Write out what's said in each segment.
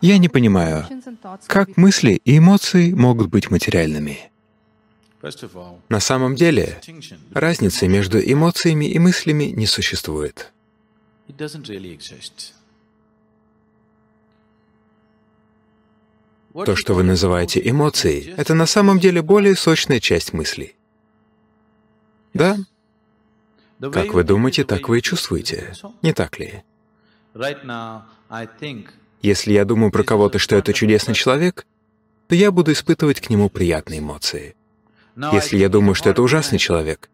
Я не понимаю, как мысли и эмоции могут быть материальными. На самом деле, разницы между эмоциями и мыслями не существует. То, что вы называете эмоцией, это на самом деле более сочная часть мыслей. Да? Как вы думаете, так вы и чувствуете, не так ли? Если я думаю про кого-то, что это чудесный человек, то я буду испытывать к нему приятные эмоции. Если я думаю, что это ужасный человек,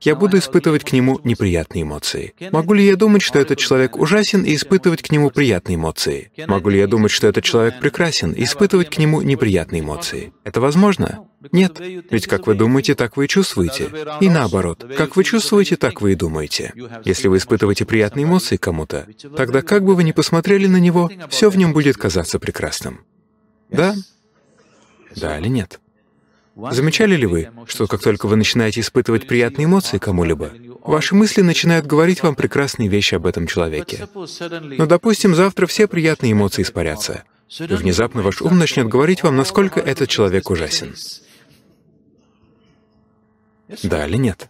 я буду испытывать к нему неприятные эмоции. Могу ли я думать, что этот человек ужасен и испытывать к нему приятные эмоции? Могу ли я думать, что этот человек прекрасен и испытывать к нему неприятные эмоции? Это возможно? Нет. Ведь как вы думаете, так вы и чувствуете. И наоборот, как вы чувствуете, так вы и думаете. Если вы испытываете приятные эмоции кому-то, тогда как бы вы ни посмотрели на него, все в нем будет казаться прекрасным. Да? Да или нет? Замечали ли вы, что как только вы начинаете испытывать приятные эмоции кому-либо, ваши мысли начинают говорить вам прекрасные вещи об этом человеке? Но, допустим, завтра все приятные эмоции испарятся, и внезапно ваш ум начнет говорить вам, насколько этот человек ужасен. Да или нет?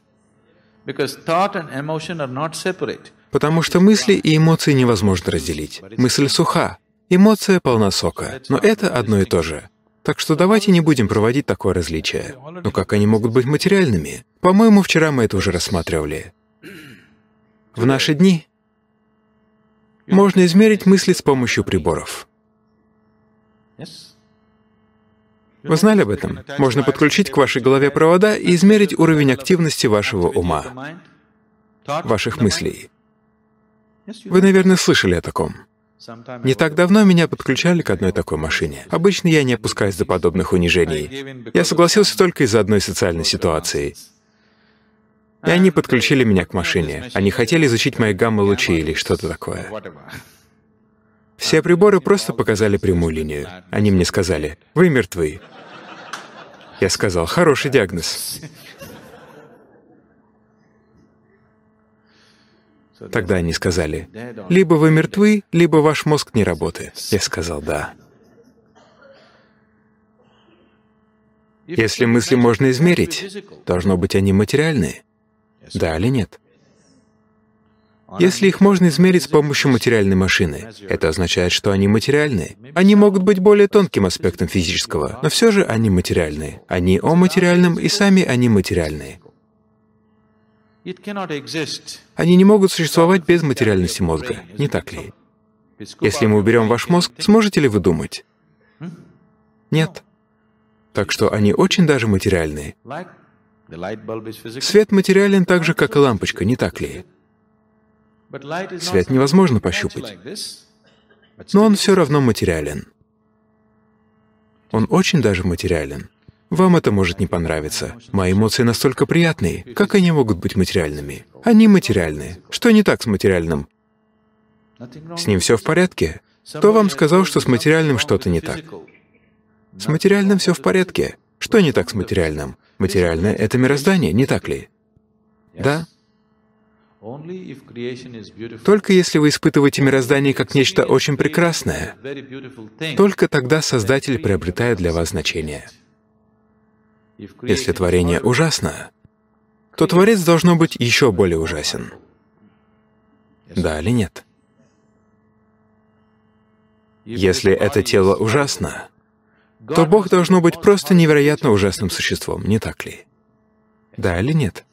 Потому что мысли и эмоции невозможно разделить. Мысль суха, эмоция полна сока, но это одно и то же. Так что давайте не будем проводить такое различие. Но как они могут быть материальными? По-моему, вчера мы это уже рассматривали. В наши дни можно измерить мысли с помощью приборов. Вы знали об этом? Можно подключить к вашей голове провода и измерить уровень активности вашего ума, ваших мыслей. Вы, наверное, слышали о таком. Не так давно меня подключали к одной такой машине. Обычно я не опускаюсь до подобных унижений. Я согласился только из-за одной социальной ситуации. И они подключили меня к машине. Они хотели изучить мои гамма-лучи или что-то такое. Все приборы просто показали прямую линию. Они мне сказали, «Вы мертвы». Я сказал, «Хороший диагноз». Тогда они сказали, «Либо вы мертвы, либо ваш мозг не работает». Я сказал, «Да». Если мысли можно измерить, должно быть, они материальные. Да или нет? Если их можно измерить с помощью материальной машины, это означает, что они материальные. Они могут быть более тонким аспектом физического, но все же они материальные. Они о материальном, и сами они материальные. Они не могут существовать без материальности мозга, не так ли? Если мы уберем ваш мозг, сможете ли вы думать? Нет. Так что они очень даже материальные. Свет материален так же, как и лампочка, не так ли? Свет невозможно пощупать, но он все равно материален. Он очень даже материален. Вам это может не понравиться. Мои эмоции настолько приятные. Как они могут быть материальными? Они материальные. Что не так с материальным? С ним все в порядке? Кто вам сказал, что с материальным что-то не так? С материальным все в порядке. Что не так с материальным? Материальное — это мироздание, не так ли? Да? Только если вы испытываете мироздание как нечто очень прекрасное, только тогда Создатель приобретает для вас значение. Если творение ужасно, то Творец должно быть еще более ужасен. Да или нет? Если это тело ужасно, то Бог должно быть просто невероятно ужасным существом, не так ли? Да или нет?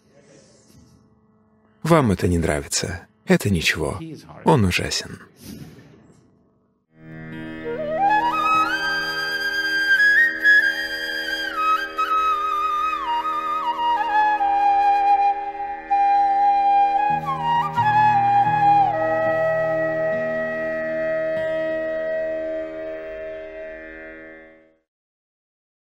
Вам это не нравится. Это ничего. Он ужасен.